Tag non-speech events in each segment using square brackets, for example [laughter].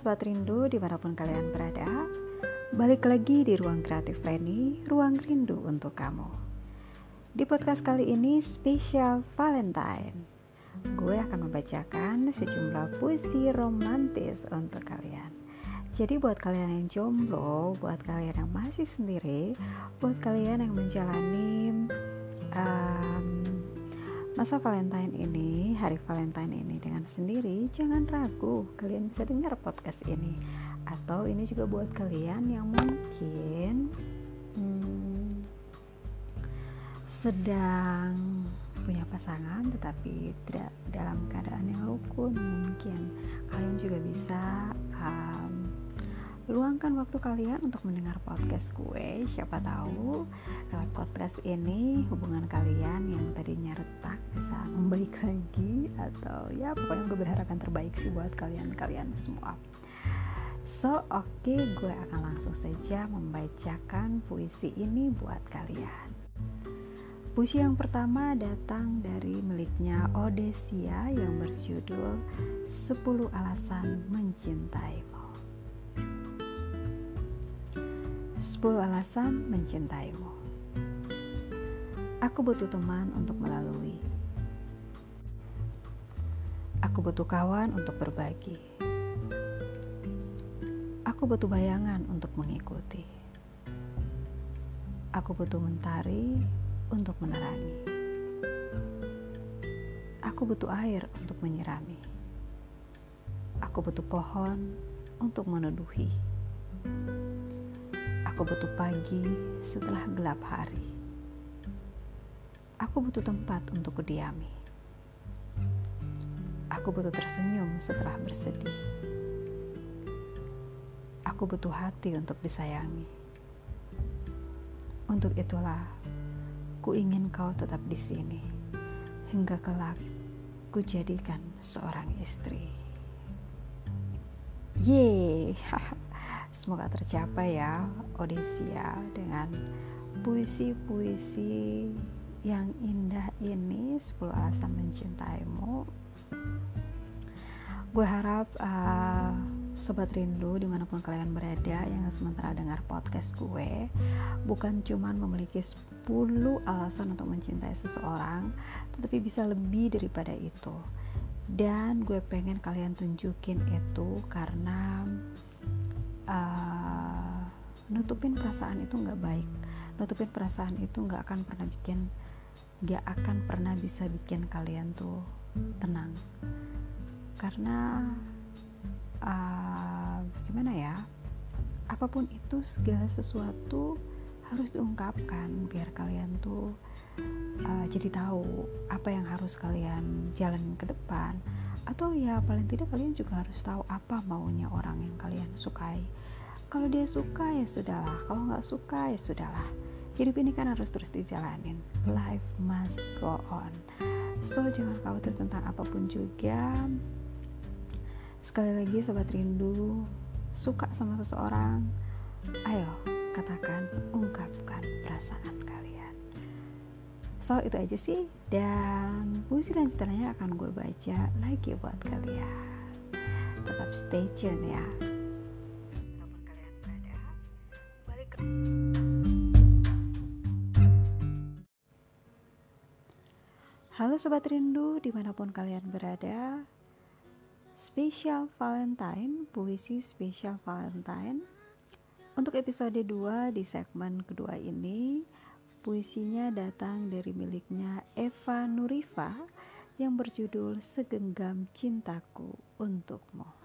Sobat Rindu di mana pun kalian berada. Balik lagi di Ruang Kreatif Reni, Ruang Rindu untuk kamu. Di podcast kali ini spesial Valentine. Gue akan membacakan sejumlah puisi romantis untuk kalian. Jadi buat kalian yang jomblo, buat kalian yang masih sendiri Buat kalian yang menjalani um, Masa Valentine ini, hari Valentine ini dengan sendiri, jangan ragu, kalian bisa dengar podcast ini. Atau ini juga buat kalian yang mungkin hmm, sedang punya pasangan tetapi tidak dalam keadaan yang rukun, mungkin kalian juga bisa um, luangkan waktu kalian untuk mendengar podcast gue siapa tahu lewat podcast ini hubungan kalian yang tadinya retak bisa membaik [laughs] lagi atau ya pokoknya gue berharap yang terbaik sih buat kalian-kalian semua so oke okay, gue akan langsung saja membacakan puisi ini buat kalian Puisi yang pertama datang dari miliknya Odesia yang berjudul 10 Alasan Mencintaimu. 10 alasan mencintaimu. Aku butuh teman untuk melalui. Aku butuh kawan untuk berbagi. Aku butuh bayangan untuk mengikuti. Aku butuh mentari untuk menerangi. Aku butuh air untuk menyirami. Aku butuh pohon untuk meneduhi. Aku butuh pagi setelah gelap hari. Aku butuh tempat untuk kudiami. Aku butuh tersenyum setelah bersedih. Aku butuh hati untuk disayangi. Untuk itulah, ku ingin kau tetap di sini hingga kelak ku jadikan seorang istri. Yeay, [laughs] Semoga tercapai ya Odesia dengan puisi-puisi yang indah ini 10 alasan mencintaimu. Gue harap uh, sobat rindu di mana pun kalian berada yang sementara dengar podcast gue bukan cuman memiliki 10 alasan untuk mencintai seseorang tetapi bisa lebih daripada itu. Dan gue pengen kalian tunjukin itu karena uh, nutupin perasaan itu nggak baik. Nutupin perasaan itu nggak akan pernah bikin nggak akan pernah bisa bikin kalian tuh tenang. Karena uh, gimana ya apa pun itu segala sesuatu harus diungkapkan biar kalian tuh uh, jadi tahu apa yang harus kalian jalan ke depan atau ya paling tidak kalian juga harus tahu apa maunya orang yang kalian sukai. Kalau dia suka ya sudahlah. Kalau nggak suka ya sudahlah. Hidup ini kan harus terus dijalanin. Life must go on. So jangan khawatir tentang apa pun juga. Sekali lagi sobat rindu suka sama seseorang ayo katakan ungkapkan perasaan kalian so itu aja sih. Dan puisi lanjutannya akan gue baca lagi buat kalian. Tetap stay tune ya. Halo Sobat Rindu, di mana pun kalian berada. Spesial Valentine, puisi spesial Valentine. Untuk episode 2 di segmen kedua ini Puisinya datang dari miliknya Eva Nurifa Yang berjudul Segenggam Cintaku Untukmu.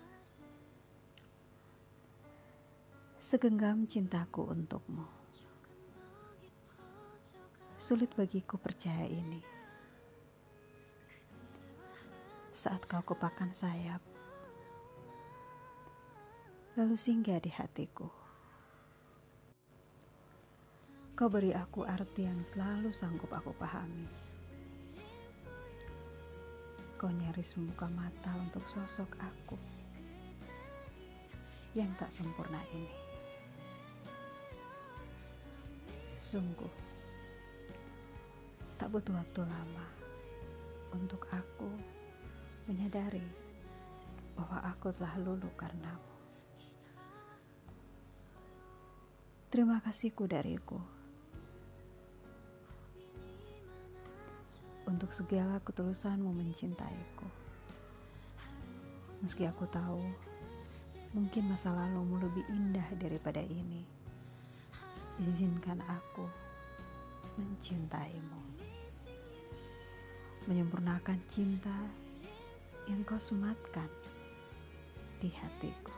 Segenggam cintaku untukmu. Sulit bagiku percaya ini. Saat kau kupakan sayap, lalu singgah di hatiku. Kau beri aku arti yang selalu sanggup aku pahami. Kau nyaris membuka mata untuk sosok aku yang tak sempurna ini. Sungguh, tak butuh waktu lama untuk aku menyadari bahwa aku telah lulu karenamu. Terima kasihku dariku. Untuk segala ketulusanmu mencintaiku. Meski aku tahu, mungkin masa lalumu lebih indah daripada ini. Izinkan aku mencintaimu. Menyempurnakan cinta yang kau sematkan di hatiku.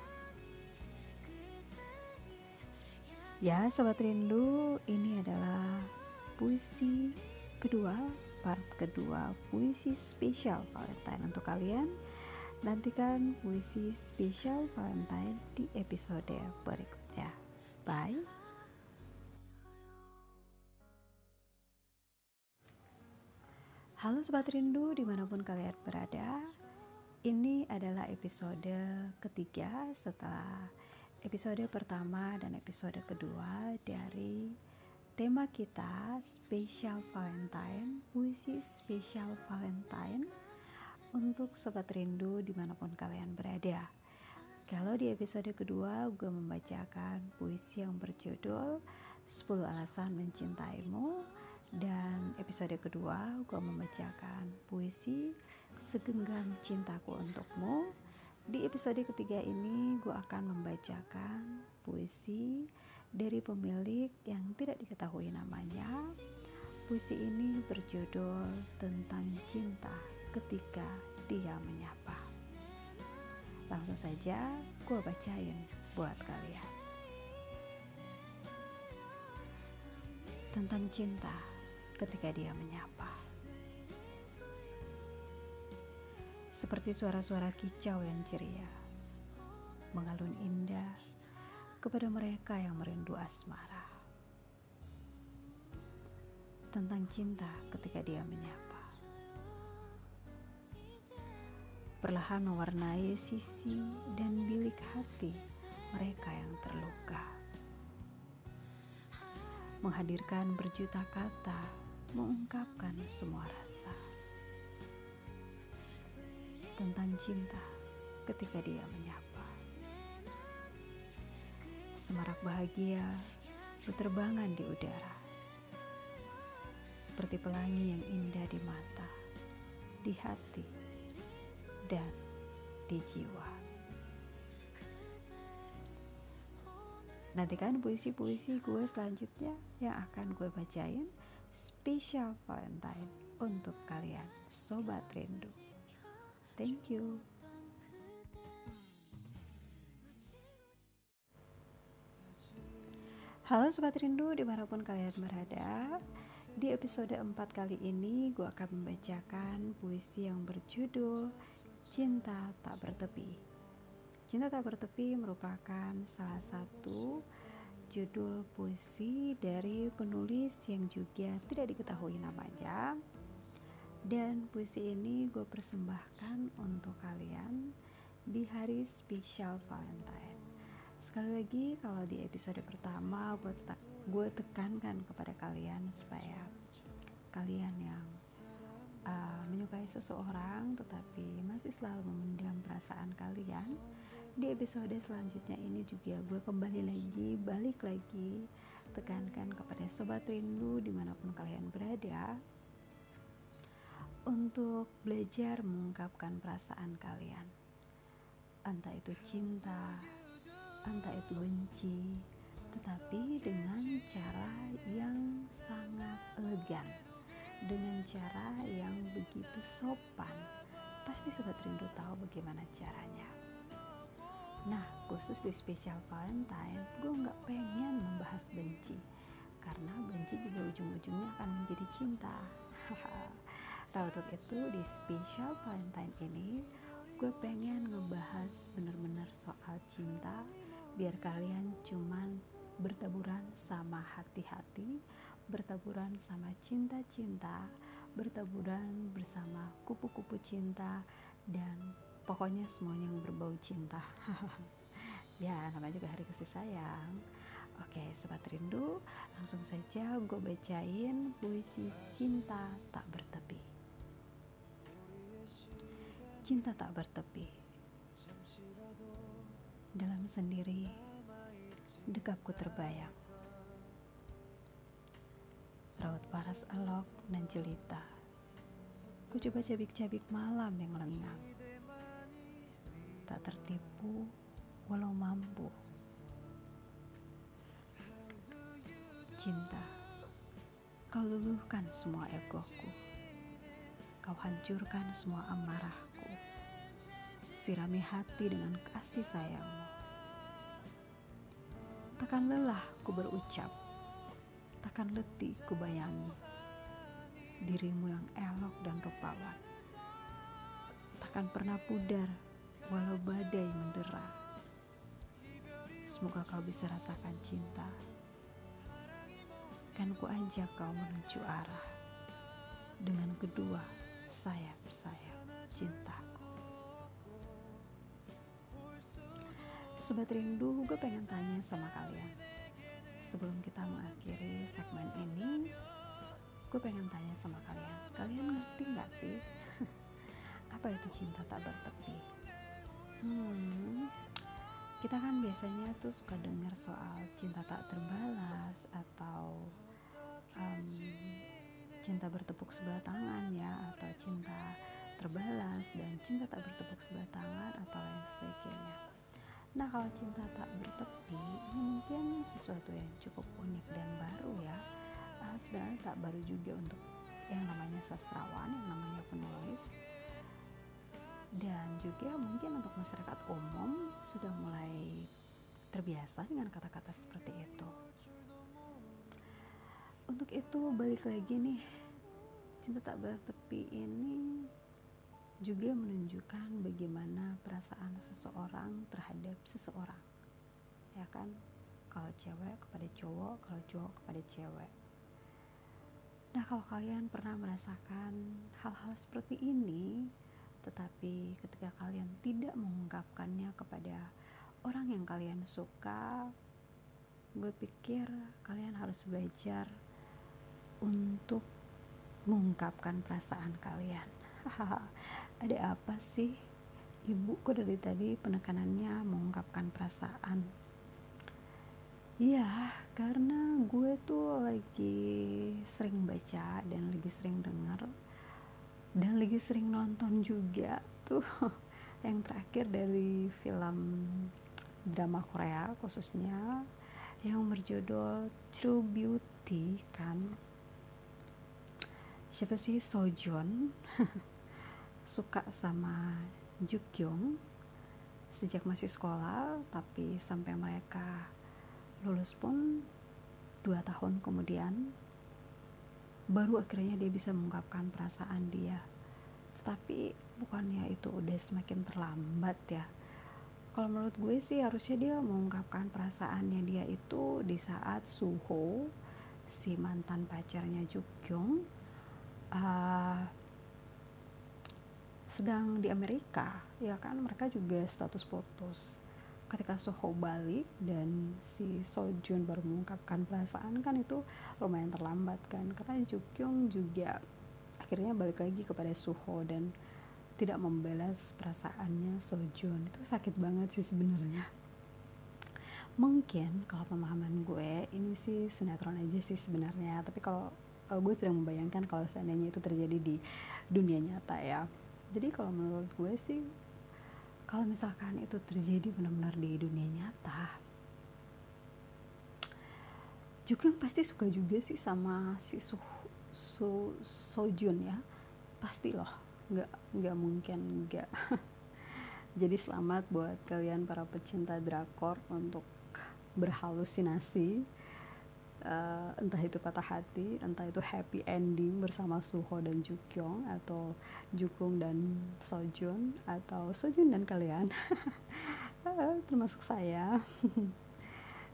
Ya, sobat rindu, ini adalah puisi kedua, part kedua puisi spesial Valentine untuk kalian. Nantikan puisi spesial Valentine di episode berikutnya. Bye. Halo Sobat Rindu di mana pun kalian berada Ini adalah episode ketiga setelah episode pertama dan episode kedua dari tema kita spesial Valentine, puisi spesial Valentine untuk sobat rindu di mana pun kalian berada. Kalau di episode kedua gue membacakan puisi yang berjudul 10 alasan mencintaimu dan episode kedua gue membacakan puisi segenggam cintaku untukmu di episode ketiga ini gue akan membacakan puisi dari pemilik yang tidak diketahui namanya. Puisi ini berjudul tentang cinta ketika dia menyapa. Langsung saja gue bacain buat kalian. Tentang cinta ketika dia menyapa. seperti suara-suara kicau yang ceria, mengalun indah kepada mereka yang merindu asmara. Tentang cinta ketika dia menyapa. Perlahan mewarnai sisi dan bilik hati mereka yang terluka. Menghadirkan berjuta kata, mengungkapkan semua rasa tentang cinta ketika dia menyapa. Semarak bahagia berterbangan di udara, seperti pelangi yang indah di mata, di hati, dan di jiwa. Nantikan puisi-puisi gue selanjutnya yang akan gue bacain spesial Valentine untuk kalian, Sobat Rindu. Thank you. Halo Sobat Rindu di mana pun kalian berada Di episode 4 kali ini gue akan membacakan puisi yang berjudul Cinta Tak Bertepi Cinta Tak Bertepi merupakan salah satu judul puisi dari penulis yang juga tidak diketahui namanya dan puisi ini gue persembahkan untuk kalian di hari spesial Valentine. Sekali lagi kalau di episode pertama gue, te- gue tekankan kepada kalian supaya kalian yang uh, menyukai seseorang tetapi masih selalu memendam perasaan kalian di episode selanjutnya ini juga gue kembali lagi balik lagi tekankan kepada sobat rindu di mana pun kalian berada untuk belajar mengungkapkan perasaan kalian. Entah itu cinta, entah itu benci, tetapi dengan cara yang sangat elegan, dengan cara yang begitu sopan. Pasti sobat rindu tahu bagaimana caranya. Nah, khusus di spesial Valentine, gue nggak pengen membahas benci, karena benci juga ujung-ujungnya akan menjadi cinta. Nah untuk itu di spesial Valentine ini gue pengen ngebahas bener-bener soal cinta biar kalian cuman bertaburan sama hati-hati, bertaburan sama cinta-cinta, bertaburan bersama kupu-kupu cinta dan pokoknya semuanya yang berbau cinta. [laughs] ya namanya juga hari kasih sayang. Oke sobat rindu, langsung saja gue bacain puisi cinta tak bertepi. Cinta tak bertepi. Dalam sendiri, dekapku terbayang. laut paras elok dan jelita. Ku coba cabik-cabik malam yang lengang. Tak tertipu walau mampu. Cinta, kau luluhkan semua egoku. Kau hancurkan semua amarahku. Sirami hati dengan kasih sayangmu. Takkan lelah ku berucap takkan letih kubayangi dirimu yang elok dan rupawan. Takkan pernah pudar walau badai mendera. Semoga kau bisa rasakan cinta. Kan ku ajak kau menuju arah dengan kedua sayap-sayap cintaku. Sobat rindu, gue pengen tanya sama kalian. Sebelum kita mengakhiri segmen ini gue pengen tanya sama kalian. Kalian ngerti nggak sih? [laughs] Apa itu cinta tak bertepi? Hmm kita kan biasanya tuh suka dengar soal cinta tak terbalas atau um, cinta bertepuk sebelah tangan ya atau cinta terbalas dan cinta tak bertepuk sebelah tangan atau lain sebagainya Nah kalau cinta tak bertepi mungkin sesuatu yang cukup unik dan baru ya. Uh, Sebenarnya tak baru juga untuk yang namanya sastrawan, yang namanya penulis. Dan juga mungkin untuk masyarakat umum sudah mulai terbiasa dengan kata-kata seperti itu. Untuk itu balik lagi nih. Cinta tak bertepi ini juga menunjukkan bagaimana perasaan seseorang terhadap seseorang. Ya kan? Kalau cewek kepada cowok kalau cowok kepada cewek. Nah kalau kalian pernah merasakan hal-hal seperti ini tetapi ketika kalian tidak mengungkapkannya kepada orang yang kalian suka gue pikir kalian harus belajar untuk mengungkapkan perasaan kalian [laughs] ada apa sih? Ibu kok dari tadi penekanannya mengungkapkan perasaan? Iya, karena gue tuh lagi sering baca dan lagi sering dengar dan lagi sering nonton juga tuh. [laughs] Yang terakhir dari film drama Korea khususnya yang berjudul True Beauty kan. Siapa sih? Sojun [laughs] suka sama Jukyung sejak masih sekolah tapi sampai mereka lulus pun dua tahun kemudian baru akhirnya dia bisa mengungkapkan perasaan dia. Tetapi bukannya itu udah semakin terlambat ya. Kalau menurut gue sih harusnya dia mengungkapkan perasaannya dia itu di saat Suho si mantan pacarnya Jukyung uh, sedang di Amerika ya kan? Mereka juga status putus. Ketika Soho balik dan si Sojun baru mengungkapkan perasaan kan itu lumayan terlambat kan? Karena Jukyung juga akhirnya balik lagi kepada Suho dan tidak membalas perasaannya Sojun itu sakit banget sih sebenarnya. Mungkin kalau pemahaman gue ini sih sinetron aja sih sebenarnya. Tapi kalau uh, gue sedang membayangkan kalau seandainya itu terjadi di dunia nyata ya jadi kalau menurut gue sih kalau misalkan itu terjadi benar-benar di dunia nyata juga pasti suka juga sih sama si Su, Su Sojun ya. Pasti loh nggak nggak mungkin nggak. [laughs] Jadi selamat buat kalian para pecinta drakor untuk berhalusinasi uh, entah itu patah hati, entah itu happy ending bersama Suho dan Jukyong atau Jukung dan Sojun atau Sojun dan kalian. [laughs] Termasuk saya. [laughs]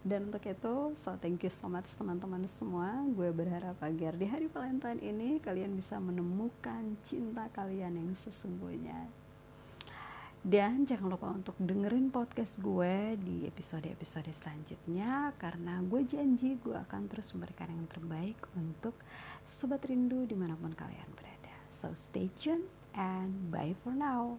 Dan untuk itu so thank you so much teman-teman semua. Gue berharap agar di hari Valentine ini kalian bisa menemukan cinta kalian yang sesungguhnya dan jangan lupa untuk dengerin podcast gue di episode-episode selanjutnya karena gue janji gue akan terus memberikan yang terbaik untuk sobat rindu di mana pun kalian berada. So stay tuned and bye for now.